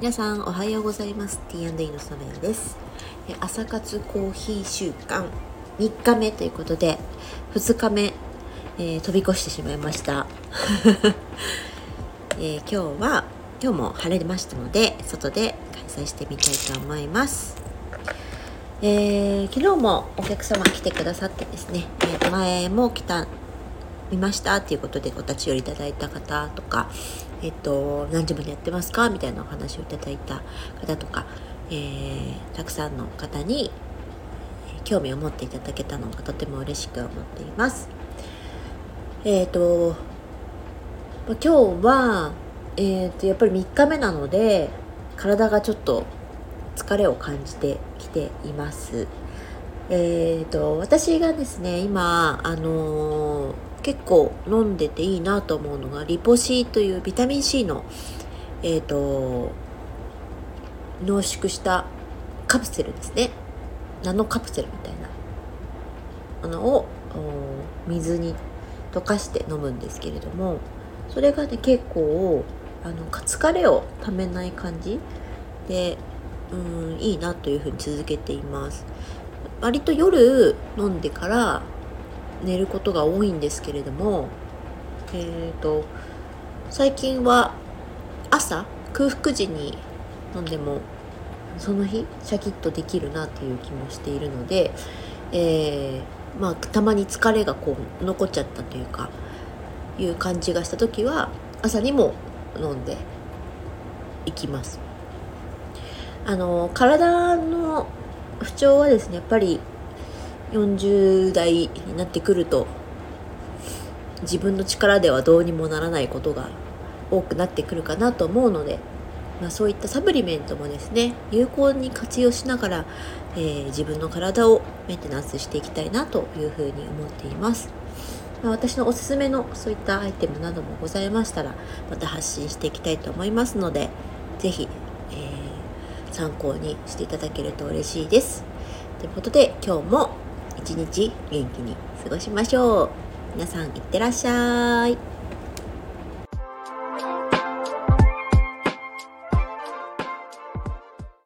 皆さんおはようございます。T&E のサメヤです。朝活コーヒー週間。3日目ということで2日目、えー、飛び越してしまいました、えー、今日は今日も晴れましたので外で開催してみたいと思います。えー、昨日もお客様来てくださってですね、えー、前も来た見ましたっていうことでお立ち寄りいただいた方とか、えっと、何時までやってますかみたいなお話をいただいた方とか、えー、たくさんの方に興味を持っていただけたのがとても嬉しく思っています。えっ、ー、と、今日は、えっ、と、やっぱり3日目なので、体がちょっと疲れを感じてきています。えっ、と、私がですね、今、あの結構飲んでていいなと思うのがリポシーというビタミン C のえっ、ー、と濃縮したカプセルですね。ナノカプセルみたいな。ものを水に溶かして飲むんですけれどもそれがね結構あの疲れをためない感じでうんいいなというふうに続けています。割と夜飲んでから寝ることが多いんですけれどもえっ、ー、と最近は朝空腹時に飲んでもその日シャキッとできるなっていう気もしているので、えー、まあたまに疲れがこう残っちゃったというかいう感じがした時は朝にも飲んでいきます。あの体の不調はですねやっぱり40代になってくると自分の力ではどうにもならないことが多くなってくるかなと思うので、まあ、そういったサプリメントもですね有効に活用しながら、えー、自分の体をメンテナンスしていきたいなというふうに思っています。まあ、私のおすすめのそういったアイテムなどもございましたらまた発信していきたいと思いますので是非、えー、参考にしていただけると嬉しいです。ということで今日も一日元気に過ごしましょう。皆さんいってらっしゃい。